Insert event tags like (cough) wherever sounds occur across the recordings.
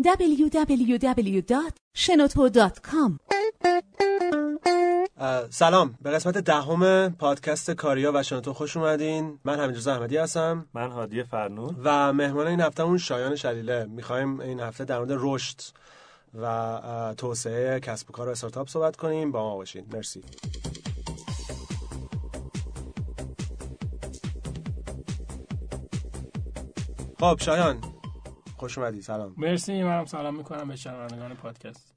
www.shenoto.com سلام. به قسمت دهم پادکست کاریا و شنوتو خوش اومدین. من همینجوز احمدی هستم. من هادی فرنون. و مهمان این هفته اون شایان شلیله. می‌خوایم این هفته در مورد رشد و توسعه کسب و کار و استارتاپ صحبت کنیم. با ما باشین. مرسی. خب شایان. خوش اومدی سلام. مرسی منم سلام می‌کنم به شنوندگان پادکست.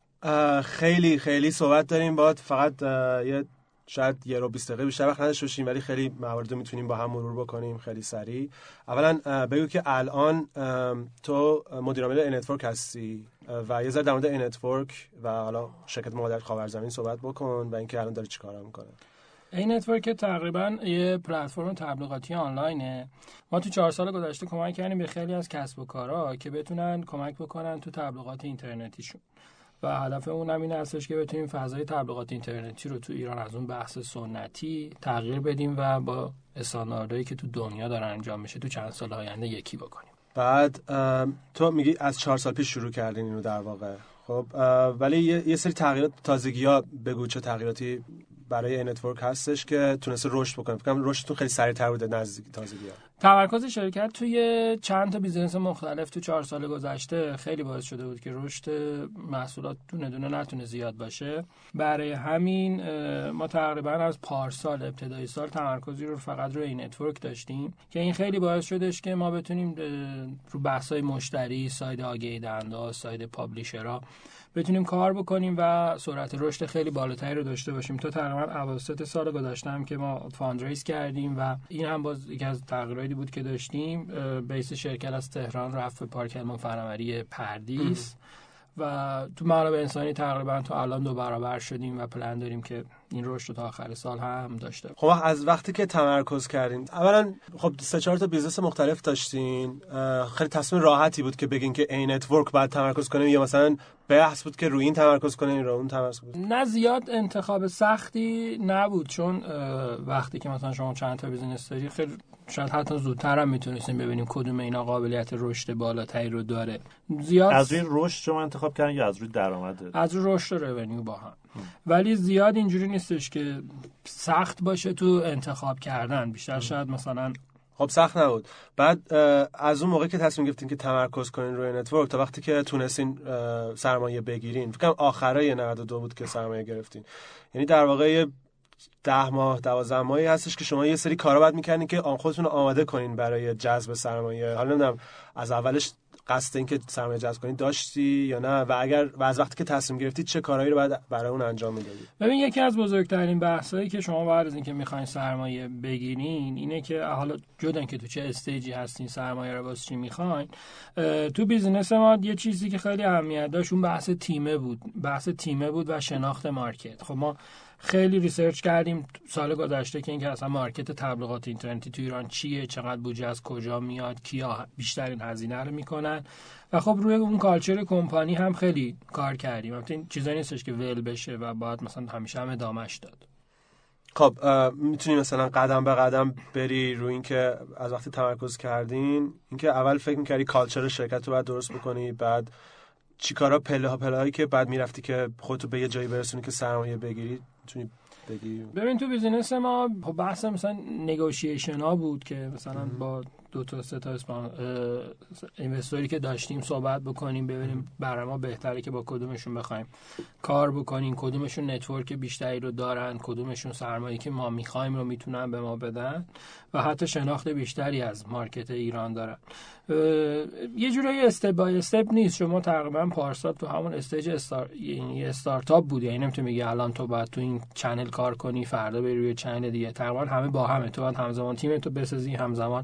خیلی خیلی صحبت داریم بعد فقط یه شاید یه رو 20 دقیقه بیشتر وقت نداشته باشیم ولی خیلی موارد رو می‌تونیم با هم مرور بکنیم خیلی سریع. اولا بگو که الان تو مدیر عامل انتورک هستی و یه ذره در مورد انتورک و حالا شرکت مادر خاورزمین صحبت بکن و اینکه الان داره چیکار می‌کنه. انتورک تقریبا یه پلتفرم تبلیغاتی آنلاینه. ما تو چهار سال گذشته کمک کردیم به خیلی از کسب و کارها که بتونن کمک بکنن تو تبلیغات اینترنتیشون. و هدف اون هم این هستش که بتونیم فضای تبلیغات اینترنتی رو تو ایران از اون بحث سنتی تغییر بدیم و با استانداردهایی که تو دنیا داره انجام میشه تو چند سال آینده یکی بکنیم. بعد تو میگی از چهار سال پیش شروع کردین اینو در واقع. خب ولی یه سری تغییرات تازگی ها بگو چه تغییراتی برای نتورک هستش که تونسته رشد بکنه. فکر کنم رشدتون خیلی سریعتر بوده نزدیک تازگی ها تمرکز شرکت توی چند تا business مختلف تو چهار سال گذشته خیلی باعث شده بود که رشد محصولات دونه دونه نتونه زیاد باشه. برای همین ما تقریبا از پارسال ابتدای سال تمرکزی رو فقط روی نتورک داشتیم که این خیلی باعث شدش که ما بتونیم رو بحث‌های مشتری side آگهی دهنده side publisher ها بتونیم کار بکنیم و سرعت رشد خیلی بالاتری رو داشته باشیم. تا تقریبا اواسط سال گذشته هم که ما fundraise کردیم و این هم باز یکی از تغییراتی بود که داشتیم base شرکت از تهران رفت به پارک علم فناوری پردیس. و تو منابع انسانی تقریبا تا الان دو برابر شدیم و پلن داریم که این رشد رو تا آخر سال هم داشته خب از وقتی که تمرکز کردین اولا خب سه چهار تا business مختلف داشتین خیلی تصمیم راحتی بود که بگین که این نتورک بعد تمرکز کنیم یا مثلا بحث بود که روی این تمرکز کنیم رو اون تمرکز کنیم نه زیاد انتخاب سختی نبود چون وقتی که مثلا شما چند تا business داری خیلی شاید حتی زودتر هم می‌تونستیم ببینیم کدوم اینا قابلیت رشد بالاتری رو داره. زیاد از روی رشد شما انتخاب کردن یا از روی درآمد؟ از روی رشد و revenue با هم. ولی زیاد اینجوری نیستش که سخت باشه تو انتخاب کردن. بیشتر شاید مثلا خب سخت نبود. بعد از اون موقع که تصمیم گرفتین که تمرکز کنین روی نتورک تا وقتی که تونستین سرمایه بگیرین. فکر کنم آخرای 92 بود که سرمایه گرفتین. یعنی در واقع ده ماه دوازده ماهی هستش که شما یه سری کارا باید می‌کنین که آن خودتون رو آماده کنین برای جذب سرمایه. حالا نمی‌دونم از اولش قصد این که سرمایه جذب کنید داشتی یا نه؟ و اگر و از وقتی که تصمیم گرفتی چه کارهایی رو باید برای اون انجام می‌دادی؟ ببین یکی از بزرگترین بحثایی که شما بعد از اینکه می‌خواین سرمایه بگیرین اینه که حالا جدا که تو چه stage ی هستین سرمایه رو واسه چی می‌خواین تو business ما یه چیزی که خیلی اهمیت داشت اون بحث تیمه بود. بحث تیمه بود و شناخت market. خب ما خیلی research کردیم. سال گذشته که اینکه اصلا market تبلیغات اینترنتی تو ایران چیه چقدر بودجه از کجا میاد کیا بیشترین هزینه رو می‌کنن. و خب روی اون culture company هم خیلی کار کردیم. البته این چیزایی نیستش که ول بشه و باید مثلا همیشه هم ادامش داد. خب می‌تونی مثلا قدم به قدم بری روی اینکه از وقتی تمرکز کردین اینکه اول فکر می‌کردی culture شرکت رو باید درست بکنی بعد چیکارا پله ها پله هایی که بعد می‌رفتی که خودتو به یه جایی برسونی که سرمایه بگیری. می‌تونی بگی؟ ببین تو business ما بحث مثلا negotiation ها بود که مثلا با دو تا سه تا investor ی که داشتیم صحبت بکنیم ببینیم برای ما بهتره که با کدومشون بخوایم کار بکنیم. کدومشون network بیشتری رو دارن کدومشون سرمایه که ما می‌خوایم رو می‌تونن به ما بدن و حتی شناخت بیشتری از market ایران دارن. یه جورایی step by step نیست. شما تقریبا پارسال تو همون stage star... یعنی استارتاپ بودی یعنی نمی‌تونی میگی الان تو باید تو این channel کار کنی فردا بری روی channel دیگه. تقریبا همه با همه. تو باید همزمان تیم تو بسازی همزمان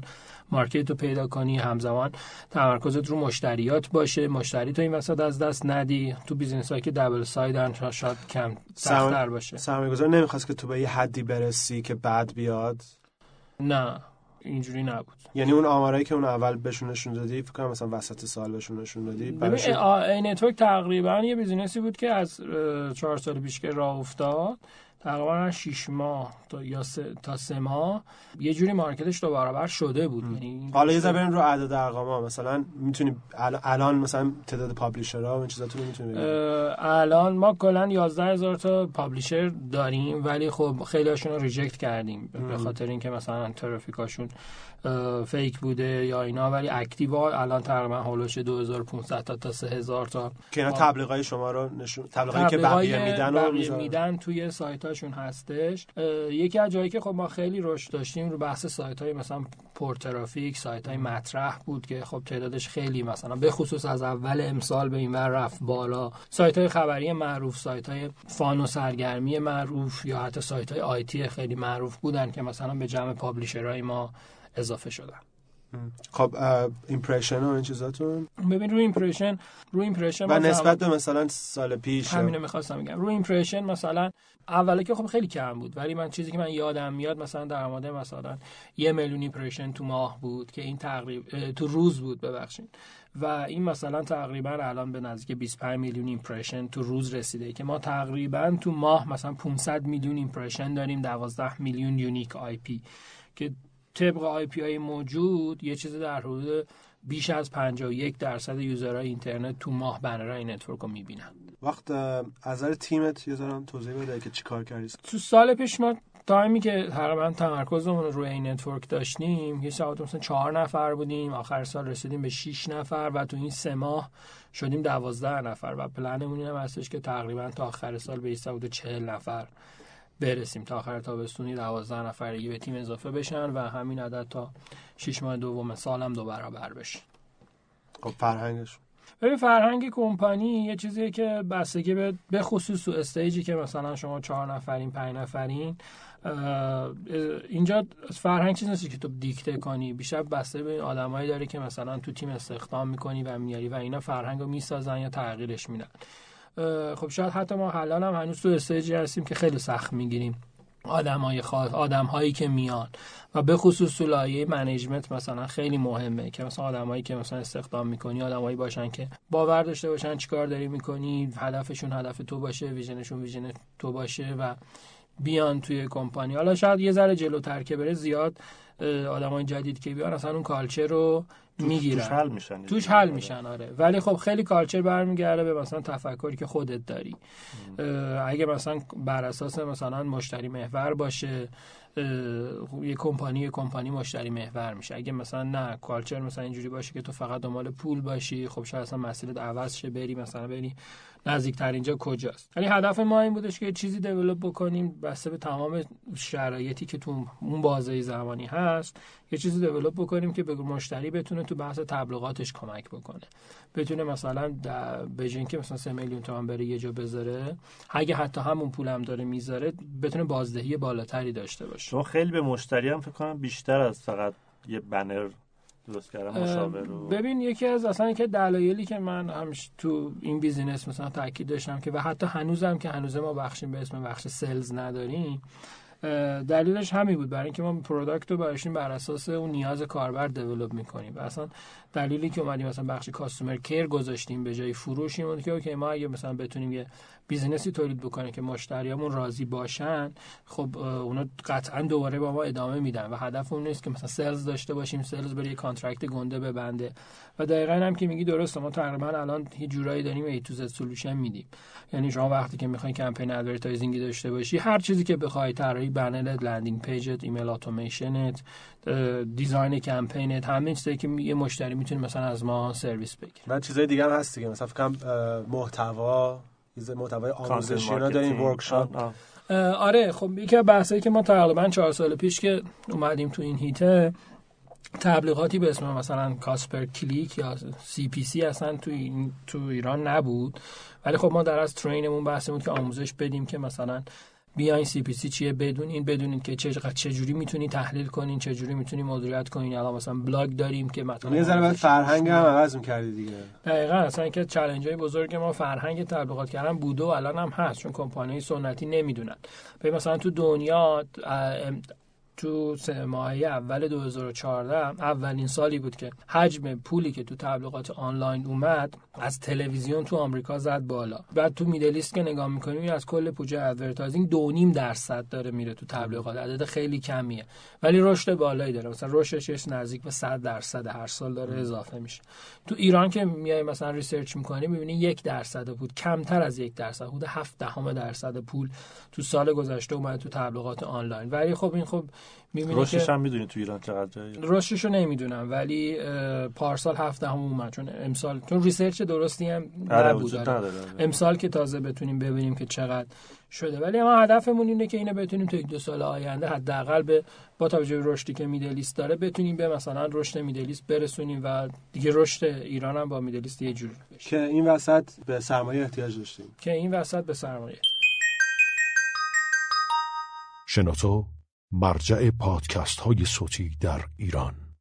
market رو پیدا کنی همزمان تمرکزت رو مشتریات باشه. مشتری تو این وسط از دست ندی. تو business هایی که double side ن شاید کم سخت‌تر باشه. سرمایه‌گذار نمی‌خواست که تو به یه حدی برسی که بعد بیاد؟ نه اینجوری نبود. یعنی اون آمارایی که اون اول بهشون نشون دادی فکر کنم مثلا وسط سال بهشون نشون دادی ببین نتورک تقریبا یه business ی بود که از چهار سال پیش که راه افتاد تقریبا 6 ماه تا یا سه تا سه ماه یه جوری market ش دو برابر شده بود. یعنی حالا یه ذره بریم رو اعداد ارقام ها. مثلا می‌تونی الان مثلا تعداد publisher ها و این چیزاتون رو می‌تونی الان ما کلا 11 هزار تا publisher داریم ولی خب خیلی هاشون رو reject کردیم. به خاطر اینکه مثلا traffic اشون fake بوده یا اینا ولی active الان تقریبا حول و حوش 2500 تا تا 3000 تا. که اینا تبلیغای شما رو نشون تبلیغایی که بقیه میدن رو میدن توی سایتاشون هستش. یکی از جایی که خب ما خیلی رشد داشتیم رو بحث سایت های مثلا پر ترافیک سایت های مطرح بود که خب تعدادش خیلی مثلا به خصوص از اول امسال به این ور رفت بالا. سایت های خبری معروف سایت های fun و سرگرمی معروف یا حتی سایت های IT خیلی معروف بودن که مثلا به جمع publisher های ما اضافه شدن. خب impression و این چیزاتون؟ ببین رو impression رو impression و نسبت به مثلا سال پیش همینو می‌خواستم بگم. رو impression مثلا اولی که خب خیلی کم بود ولی من چیزی که من یادم میاد مثلا در مورد مثلا یه میلیون impression تو ماه بود که این تقریبا تو روز بود ببخشید. و این مثلا تقریبا الان به نزدیک 25 میلیون impression تو روز رسیده که ما تقریبا تو ماه مثلا 500 میلیون impression داریم 12 میلیون unique IP که طبق IP های موجود یه چیز در حدود بیش از 51 درصد user های اینترنت تو ماه بنرهای network رو می‌بینن. وقت از نظر تیمت یه ذره توضیح بده که چیکار کردی؟ تو سال پیش ما تایمی که تقریبا تمرکزمون روی این network داشتیم یه ساعت مثلا چهار نفر بودیم آخر سال رسیدیم به 6 نفر و تو این سه ماه شدیم دوازده نفر و پلنمون این هم هستش که تقریبا تا آخر سال به 140 نفر برسیم تا آخر تابستونی 12 نفرگی به تیم اضافه بشن و همین عدد تا 6 ماه دوم سالم دو برابر بشه. خب فرهنگش. ببین فرهنگ کمپانی یه چیزیه که بستگی به به خصوص تو استیجی که مثلا شما چهار نفرین پنج نفرین اینجا فرهنگ چیزی نیست که تو دیکته کنی. بیشتر بسته به آدمایی داره که مثلا تو تیم استخدام می‌کنی و میاری و اینا فرهنگ رو می‌سازن یا تغییرش میدن. خب شاید حتی ما حالا هم هنوز تو stage ی هستیم که خیلی سخت می‌گیریم. آدم های خاص آدم هایی که میان. و به خصوص تو لایه management مثلا خیلی مهمه که مثلا آدمایی که مثلا استخدام می‌کنی آدمایی باشن که باور داشته باشن چیکار داری می‌کنی هدفشون هدف تو باشه vision شون vision تو باشه و بیان توی کمپانی. حالا شاید یه ذره جلوتر که بره زیاد آدمای جدید که بیان اصلا اون culture رو می‌گیرن توش حل میشن توش حل میشن آره. ولی خب خیلی culture برمیگرده به مثلا تفکری که خودت داری. اگه مثلا بر اساس مثلا مشتری محور باشه یه کمپانی یه کمپانی مشتری محور میشه. اگه مثلا نه کالچر مثلا اینجوری باشه که تو فقط دنبال پول باشی خب شاید اصلا مسئله عوض شه بری مثلا بری نزدیکتر اینجا کجاست. ولی هدف ما این بودش که چیزی دیولپ بکنیم بسته به تمام شرایطی که تو اون بازه زمانی هست یه چیزی دیولپ بکنیم که به مشتری بتونه تو بحث تبلیغاتش کمک بکنه. بتونه مثلا به که مثلا 3 میلیون تومان بره یه جا بذاره اگه حتی همون پولم داره می‌ذاره بتونه بازدهی بالاتری داشته باشه. خیلی به مشتری هم فکر کنم بیشتر از فقط یه بنر درست کردم مشاور رو. ببین یکی از اصلا که دلایلی که من همش تو این business مثلا تاکید داشتم که و حتی هنوزم که هنوز ما بخشیم به اسم بخش sales نداریم دلیلش همین بود. برای اینکه ما product رو براشیم بر اساس اون نیاز کاربر develop می‌کنیم. و اصلا دلیلی که اومدیم مثلا بخش customer care گذاشتیم به جای فروش این که okay ما اگه مثلا بتونیم یه business ی تولید بکنیم که مشتریامون راضی باشن خب اونا قطعا دوباره با ما ادامه میدن و هدف اون نیست که مثلا sales داشته باشیم sales بره یه contract گنده ببنده. و دقیقا هم که میگی درسته ما تقریبا الان یه جورایی داریم A to Z solution میدیم. یعنی شما وقتی که می‌خواین کمپین advertising ی داشته باشی هر چیزی که بخوای طراحی بنرت landing page ت ایمیل اتوماسیونت design کمپینت همه چیزایی که یه مشتری می‌تونه مثلا از ما سرویس بگیره. و چیزای دیگه هم هست دیگه. مثلا فکر محتوا محتوای آموزشی اینا دارین workshop آره خب یکی از بحثایی که ما تقریبا چهار سال پیش که اومدیم تو این حیطه تبلیغاتی به اسم مثلا cost per click یا CPC اصلا تو, این تو ایران نبود. ولی خب ما در از ترینمون بحثمون که آموزش بدیم که مثلا بیاین CPC چیه؟ بدونین بدونین که چه چه جوری می‌تونین تحلیل کنین چه جوری می‌تونین مدیریت کنین. الان مثلا بلاگ داریم که مثلا یه ذره بعد فرهنگ هم عوض می‌کردی دیگه. دقیقاً اصلا که چالش های بزرگ ما فرهنگ تبلیغات کردن بوده و الان هم هست چون کمپانی سنتی نمی‌دونن. به مثلا تو دنیا تو سه ماهه اول 2014 اولین سالی بود که حجم پولی که تو تبلیغات آنلاین اومد از تلویزیون تو آمریکا زد بالا. بعد تو Middle East که نگاه می‌کنیم از کل بودجه advertising دو نیم درصد داره میره تو تبلیغات. عدد خیلی کمیه. ولی رشد بالایی داره. مثلا رشدش نزدیک به 100 درصد. هر سال داره اضافه میشه. تو ایران که میای مثلا research می‌کنی می‌بینی یک درصد بود کمتر از یک درصد حدود 7 دهم درصد پول تو سال گذشته اومد تو تبلیغات آنلاین. ولی خب این خب می‌بینی رشدش هم می‌دونی تو ایران چقدر جایی رشدش رو نمی‌دونم ولی پارسال هفت دهم اومد. چون امسال چون research درستی هم آره، نبود امسال که تازه بتونیم ببینیم که چقدر شده. ولی ما هدفمون اینه که اینو بتونیم تو یک دو سال آینده حداقل به با توجه به رشدی که میدلیست داره بتونیم به مثلا رشد میدلیست برسونیم و دیگه رشد ایران هم با میدلیست یه جور بشه. که این وسط به سرمایه احتیاج داشتیم. که این وسط به سرمایه شنوتو مرجع پادکست های صوتی در ایران.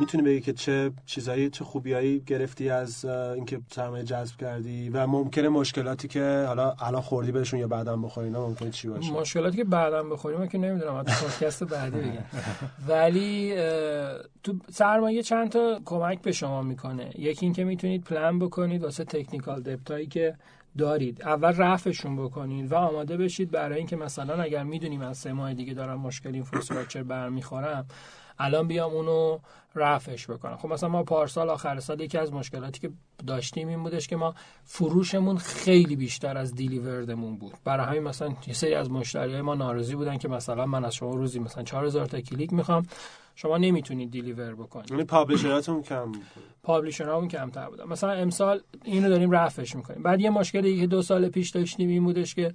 می‌تونی بگی که چه چیزایی چه خوبیایی گرفتی از اینکه سرمایه جذب کردی و ممکنه مشکلاتی که حالا الان خوردی بهشون یا بعدا بخوری اینا ممکنه چی باشه؟ مشکلاتی که بعدا بخوریم که نمی‌دونم تو پادکست بعدی بگم. (laughs) ولی تو سرمایه چند تا کمک به شما می‌کنه؟ یکی اینکه می‌تونید پلان بکنید واسه تکنیکال دپتایی که دارید. اول رفعشون بکنید و آماده بشید برای اینکه مثلا اگر می‌دونیم از سه ماه دیگه دارم مشکل اینفراستراکچر برمیخورم الان بیام اونو رفعش بکنم. خب مثلا ما پارسال آخر سال یکی از مشکلاتی که داشتیم این بودش که ما فروشمون خیلی بیشتر از دیلیوردمون بود. برای همین مثلا یه سری از مشتری ما ناراضی بودن که مثلا من از شما روزی مثلا 4000 تا کلیک می‌خوام. شما نمی‌تونید دیلیور بکنید. یعنی پابلشراتون کم پابلشرامون کمتر بودن مثلا امسال اینو داریم رفعش می‌کنیم. بعد یه مشکلی که دو سال پیش داشتیم این بودش که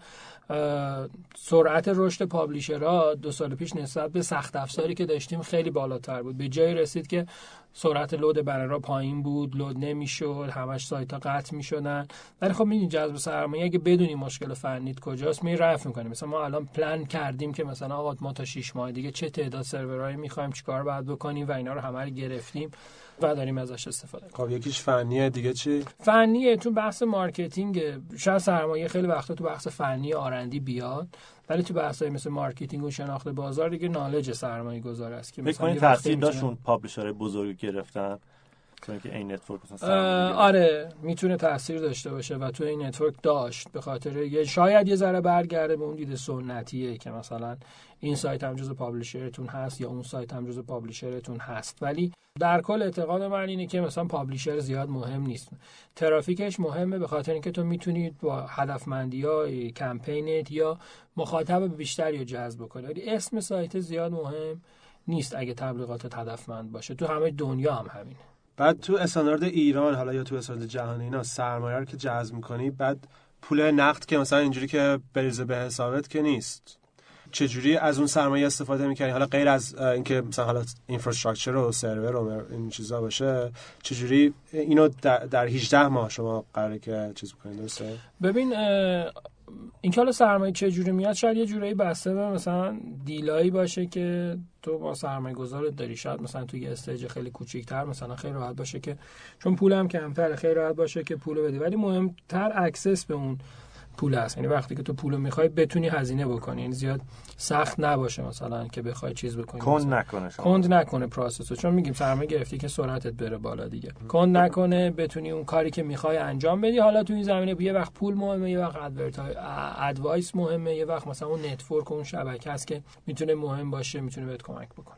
سرعت رشد پابلیشرها دو سال پیش نسبت به سخت افزاری که داشتیم خیلی بالاتر بود. به جایی رسید که سرعت load بنرها پایین بود load نمی‌شد همش سایت ها قطع می‌شدن. ولی خب این جذب سرمایه اگه بدونی مشکل فنیت کجاست می رفع می‌کنیم مثلا ما الان پلان کردیم که مثلا آقا ما تا 6 ماه دیگه چه تعداد سرورایی می‌خوایم چیکار باید بکنیم و اینا رو همه رو گرفتیم. و داریم ازش استفاده خب یکیش فنیه دیگه چی؟ فنیه تو بحث marketing شاید سرمایه خیلی وقتا تو بحث فنی R&D بیاد ولی تو بحثای مثل marketing و شناخت بازار دیگه knowledge سرمایه گذار است که مثلا تاثیر داشتون publisher های بزرگ گرفتن. که این network آره می‌تونه تاثیر داشته باشه و تو این network داشت به خاطر یه شاید یه ذره برگرده به اون دید سنتیه که مثلا این سایت هم جزء publisher تون هست یا اون سایت هم جزء publisher تون هست. ولی در کل اعتقاد من اینه که مثلا publisher زیاد مهم نیست. ترافیکش مهمه به خاطر اینکه تو می‌تونید با هدفمندی های کمپینت یا مخاطب بیشتری رو جذب کنی ولی اسم سایت زیاد مهم نیست اگه تبلیغات هدفمند باشه. تو همه دنیا هم همینه. بعد تو استاندارد ایران حالا یا تو استاندارد جهانی اینا سرمایه رو که جذب می‌کنی بعد پول نقد که مثلا اینجوری که بریزه به حسابت که نیست. چجوری از اون سرمایه استفاده می‌کنی؟ حالا غیر از اینکه مثلا حالا اینفراستراکچر و سرور و این چیزا باشه چجوری اینو در, در 18 ماه شما قراره که چیز بکنید درسته؟ ببین این که حالا سرمایه چه جوری میاد شاید یه جورایی بسته به مثلا deal ایی باشه که تو با سرمایه گذارت داری. شاید مثلا توی یه stage خیلی کوچیک‌تر مثلا خیلی راحت باشه که چون پولم کمتره خیلی راحت باشه که پول بدی. ولی مهمتر access به اون پول هست یعنی وقتی که تو پول می‌خوای بتونی هزینه بکنی. یعنی زیاد سخت نباشه مثلا که بخوای چیز بکنی. کند نکنه شما. کند نکنه process و چون میگیم سرمایه گرفتی که سرعتت بره بالا دیگه. کند نکنه بتونی اون کاری که می‌خوای انجام بدی. حالا تو این زمینه یه وقت پول مهمه یه وقت advice مهمه یه وقت مثلا اون network اون شبکه هست که می‌تونه مهم باشه می‌تونه بهت کمک بکنه.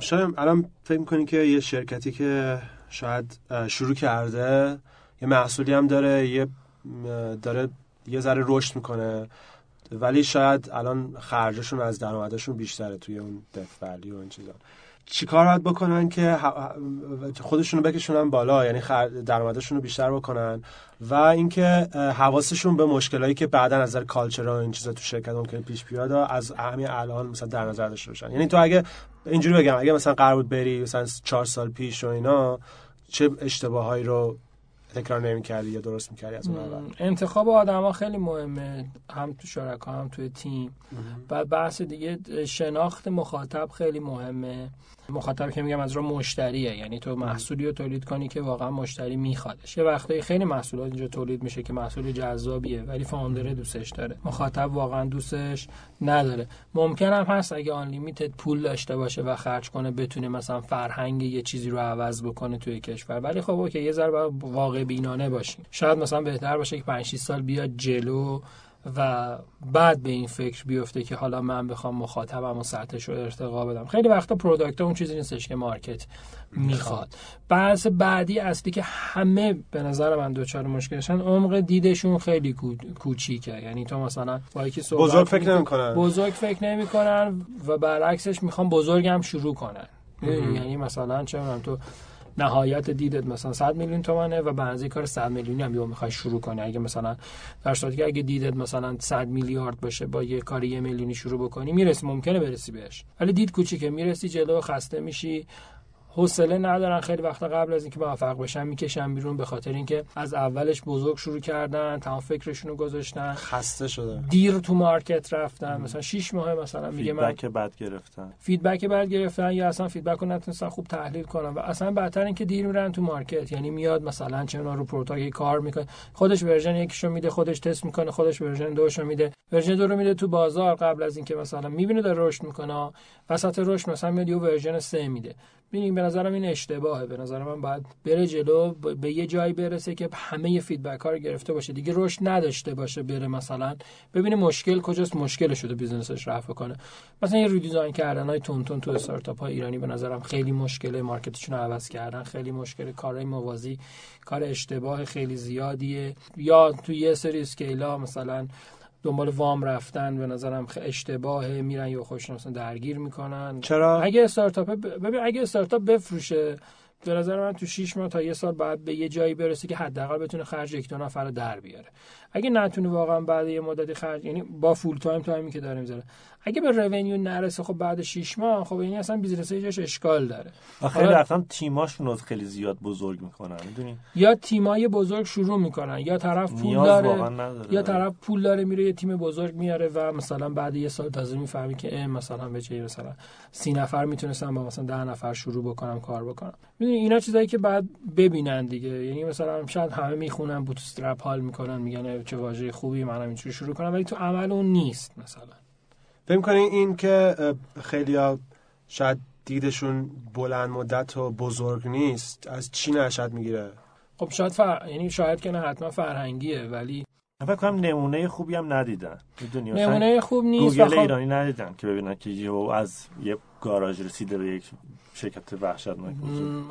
شاید الان فکر می‌کنی که یه شرکتی که شاید شروع کرده یه محصولی هم داره یه داره یه ذره رشد می‌کنه. ولی شاید الان خرجشون از درآمدشون بیشتره توی اون death valley و این چیزا. چیکار باید بکنن که خودشونو بکشونن بالا یعنی درآمدشون رو بیشتر بکنن و اینکه حواسشون به مشکلایی که بعدا از نظر کالچر و این چیزا تو شرکت ممکنه پیش بیاد از همین الان مثلا در نظر داشته باشن. یعنی تو اگه اینجوری بگم اگه مثلا قرار بود بری مثلا چهار سال پیش و اینا چه اشتباهایی رو تکرار نمی‌کردی یا درست می‌کردی از اون اول؟ انتخاب آدما خیلی مهمه هم تو شرکا هم توی تیم. بعد بحث دیگه شناخت مخاطب خیلی مهمه. مخاطب که میگم از رو مشتریه یعنی تو محصولی رو تولید کنی که واقعا مشتری میخوادش. یه وقتایی خیلی محصولات اینجا تولید میشه که محصول جذابیه ولی founder دوستش داره. مخاطب واقعا دوستش نداره. ممکن هم هست اگه unlimited پول داشته باشه و خرج کنه بتونه مثلا فرهنگ یه چیزی رو عوض بکنه توی کشور. ولی خب okay یه ذره واقع بینانه باشیم. شاید مثلا بهتر باشه که 5 سال بیاد جلو و بعد به این فکر بیفته که حالا من بخوام مخاطبم و سطحش رو ارتقا بدم. خیلی وقتا product اون چیزی نیستش که market می‌خواد. بحث بعدی اصلی که همه به نظر من دوچار مشکلشن عمق دیدشون خیلی کوچیکه. یعنی تو مثلا با یکی صحبت بزرگ فکر نمی‌کنن. بزرگ فکر نمی‌کنن و برعکسش می‌خوام بزرگم شروع کنن. یعنی مثلا چه تو نهایت دیدت مثلا 100 میلیون تومنه و بعضی کار 100 میلیونی هم یا می‌خوای شروع کنی. اگه مثلا در صورتی که اگه دیدت مثلا 100 میلیارد باشه با یه کاری یه میلیونی شروع بکنی می‌رسی. ممکنه برسی بهش. ولی دید کوچیکه. می‌رسی جلو خسته میشی. حوصله ندارن خیلی وقتا قبل از اینکه موفق بشن می‌کشن بیرون به خاطر اینکه از اولش بزرگ شروع کردن تمام فکرشون رو گذاشتن. خسته شده دیر تو market رفتن. مثلا 6 ماه مثلا میگه من feedback بد گرفتن. feedback بد گرفتن یا اصلا feedback رو نتونستن خوب تحلیل کنن. و اصلا بدتر اینکه دیر میرن تو market. یعنی میاد مثلا چه رو product کار می‌کنه. خودش version یکیشو میده خودش تست می‌کنه خودش version دوشو میده. version دو رو میده تو بازار قبل از اینکه مثلا می‌بینه داره رشد می‌کنه. وسط رشد مثلا میاد یه version 3 میده. ببین به نظرم این اشتباهه. به نظر من باید بره جلو به یه جایی برسه که همه feedback ها رو گرفته باشه. دیگه رشد نداشته باشه بره مثلا. ببینه مشکل کجاست مشکل شده business ش رفع کنه. مثلا یه redesign کردن های تون تو استارتاپ های ایرانی به نظرم خیلی مشکله. market شون رو عوض کردن. خیلی مشکل کارهای موازی کار اشتباه خیلی زیادیه. یا تو یه سری scale ا مثلا دنبال وام رفتن به نظرم اشتباهه. میرن یا خوش مثلا درگیر می‌کنن. چرا؟ اگه استارتاپ ببین اگه استارتاپ بفروشه به نظر من تو 6 ماه تا یه سال بعد به یه جایی برسه که حداقل بتونه خرج یک دو نفر در بیاره. اگه نتونه واقعا بعد یه مدتی خرج یعنی با full time time ی که داره می‌ذاره. اگه به revenue نرسه خب بعد 6 ماه خب این اصلا business جاش اشکال داره. خیلی رفتن تیماشون رو خیلی زیاد بزرگ می‌کنن می‌دونی؟ یا تیمای بزرگ شروع می‌کنن یا طرف پول داره یا طرف پول داره میره یه تیم بزرگ میاره و مثلا بعد یه سال تازه می‌فهمی که مثلا به چه مثلا سی نفر می‌تونستن با مثلا 10 نفر شروع بکنم کار بکنم. می‌دونی اینا چیزایی که بعد ببینن دیگه. یعنی مثلا شاید همه می‌خونن بوتسترپ حال می‌کنن میگن چه واژه خوبی منم اینجوری شروع کنم ولی تو عمل اون نیست مثلا. فکر کنین این که خیلیا شاید دیدشون بلند مدت و بزرگ نیست از چی نشد می‌گیره؟ خب شاید فر... یعنی شاید که نه حتما فرهنگیه ولی فکر کنم نمونه خوبی هم ندیدن. می‌دونی نمونه خوب نیست گوگل خب... ایرانی ندیدن که ببینن که یهو از یه گاراژ رسیده به یک شرکت وحشتناک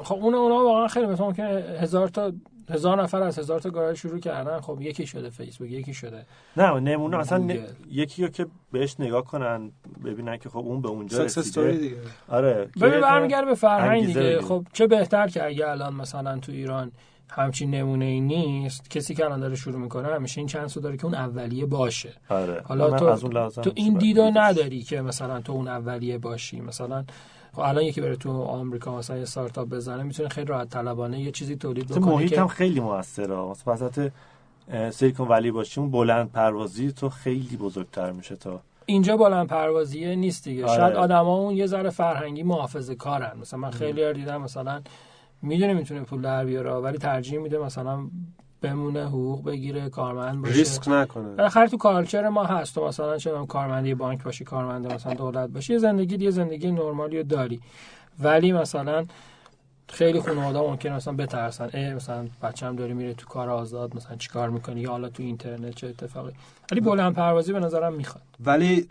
خب اون اونا واقعا خیلی مثلا ممکنه هزار تا هزار نفر از هزار تا گاراژ شروع کردن. خب یکی شده فیسبوک یکی شده نه نمونه اصلا ن... یکی رو که بهش نگاه کنن ببینن که خب اون به اونجا رسیده. دیگه. آره ببین برمیگرده به فرهنگ دیگه. خب چه بهتر که اگه الان مثلا تو ایران همچین نمونه ای نیست کسی که الان داره شروع می‌کنه همیشه این چند داره که اون اولیه باشه. آره. حالا تو, از اون تو این دیدو نداری که مثلا تو اون اولیه باشی. مثلا خب الان یکی بره تو آمریکا مثلا یه استارتاپ بزنه می‌تونه خیلی راحت طلبانه یه چیزی تولید بکنه محیط که هم خیلی موثره. مثلا وسط سیلیکون ولی باشی اون بلند پروازی تو خیلی بزرگتر میشه تا. اینجا بلند پروازیه نیست دیگه. آره. شاید آدما اون یه ذره فرهنگی محافظه کارن. مثلا من خیلی دیدم مثلا می‌دونه می‌تونه پول در بیاره ولی ترجیح میده مثلا بمونه حقوق بگیره کارمند باشه. ریسک نکنه. بالاخره تو کالچر ما هست تو مثلا چه کارمندی بانک باشی کارمند مثلا دولت باشی زندگی یه زندگی نرمالی داری. ولی مثلا خیلی خانواده ممکنه مثلا بترسن. ای مثلا بچه‌م داره میره تو کار آزاد مثلا چیکار می‌کنی یا حالا تو اینترنت چه اتفاقی؟ ولی بلند پروازی به نظرم می‌خواد. ولی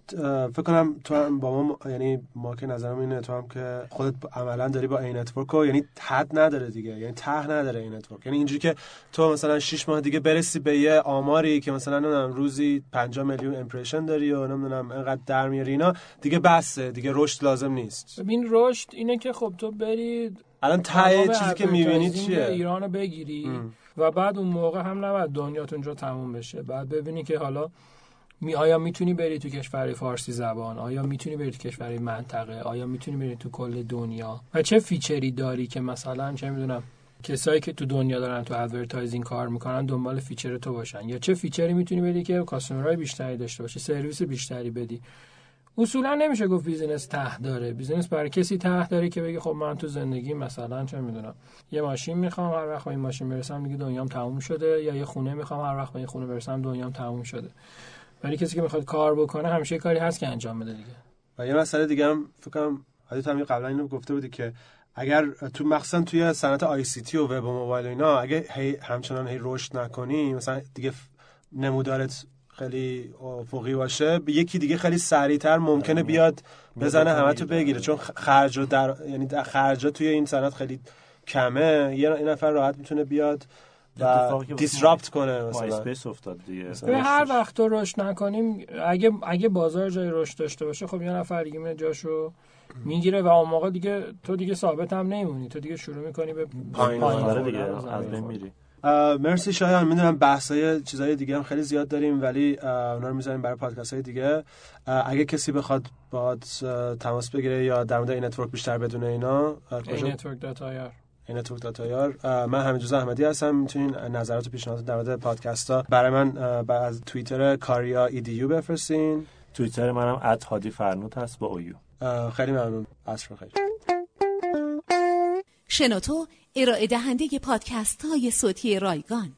فکر کنم تو هم با ما یعنی ما که نظرم اینه تو هم که خودت عملا داری با این network یعنی حد نداره دیگه. یعنی ته نداره این network. یعنی اینجوری که تو مثلا 6 ماه دیگه برسی به یه آماری که مثلا نمی‌دونم روزی 5 میلیون impression داری و نمی‌دونم اینقدر در میاری اینا دیگه بسه. دیگه رشد لازم نیست. ببین رشد اینه که خب تو برید الان ته چیزی که می‌بینید چیه؟ ایرانو بگیری ام. و بعد اون موقع هم نباید دنیات اونجا تموم بشه. بعد ببینی که حالا می آیا می‌تونی بری تو کشور فارسی زبان؟ آیا می‌تونی بری تو کشور منطقه؟ آیا می‌تونی بری تو کل دنیا؟ و چه feature ی داری که مثلا چه می‌دونم کسایی که تو دنیا دارن تو advertising کار می‌کنن دنبال feature تو باشن؟ یا چه feature ی می‌تونی بدی که customer های بیشتری داشته باشه سرویس بیشتری بدی؟ اصولا نمیشه گفت business ته داره. business برای کسی ته داره که بگه خب من تو زندگی مثلا چه می‌دونم یه ماشین می‌خوام هر وقت با این ماشین برسم دیگه دنیام تموم شده یا یه خونه می‌خوام هر وقت با این خونه برسم دنیام تموم شده. ولی کسی که می‌خواد کار بکنه همیشه کاری هست که انجام بده دیگه. و یه مسئله دیگه هم فکر کنم حدیث قبلا اینو گفته بودی که اگر تو مخصوصا توی صنعت آی سی تی و وب و موبایل و اینا اگه هی همچنان هی رشد نکنی مثلا دیگه نمودارت خیلی افقی باشه. یکی دیگه خیلی سریعتر ممکنه بیاد بزنه همه تو بگیره. چون خرج در یعنی خرجا توی این صنعت خیلی کمه. یه نفر راحت می‌تونه بیاد و دیسراپت کنه مثلا. افتاد دیگه. به هر وقت تو رشد نکنیم اگه اگه بازار جای رشد داشته باشه خب یه نفر دیگه میاد جاشو می‌گیره و اون موقع دیگه تو دیگه ثابت هم نمیمونی. تو دیگه شروع می‌کنی به پایین دیگه از بین میری. مرسی شایان. می‌دونم بحثای چیزای دیگه هم خیلی زیاد داریم ولی اونا رو می‌ذاریم برای پادکست های دیگه اگه کسی بخواد با تماس بگیره یا در مورد این نتورک بیشتر بدونه اینا این نتورک داتایار این نتورک داتایار من حمیدرضا احمدی هستم. می‌تونین نظرات و پیشنهادات در مورد پادکست ها برای من از توییتر کاریا ایدیو بفرستین. توییتر منم @هادی فرنود هست با اویو خیلی ممنون. عصر خیلی شنوتو ارائه دهنده پادکست های صوتی رایگان.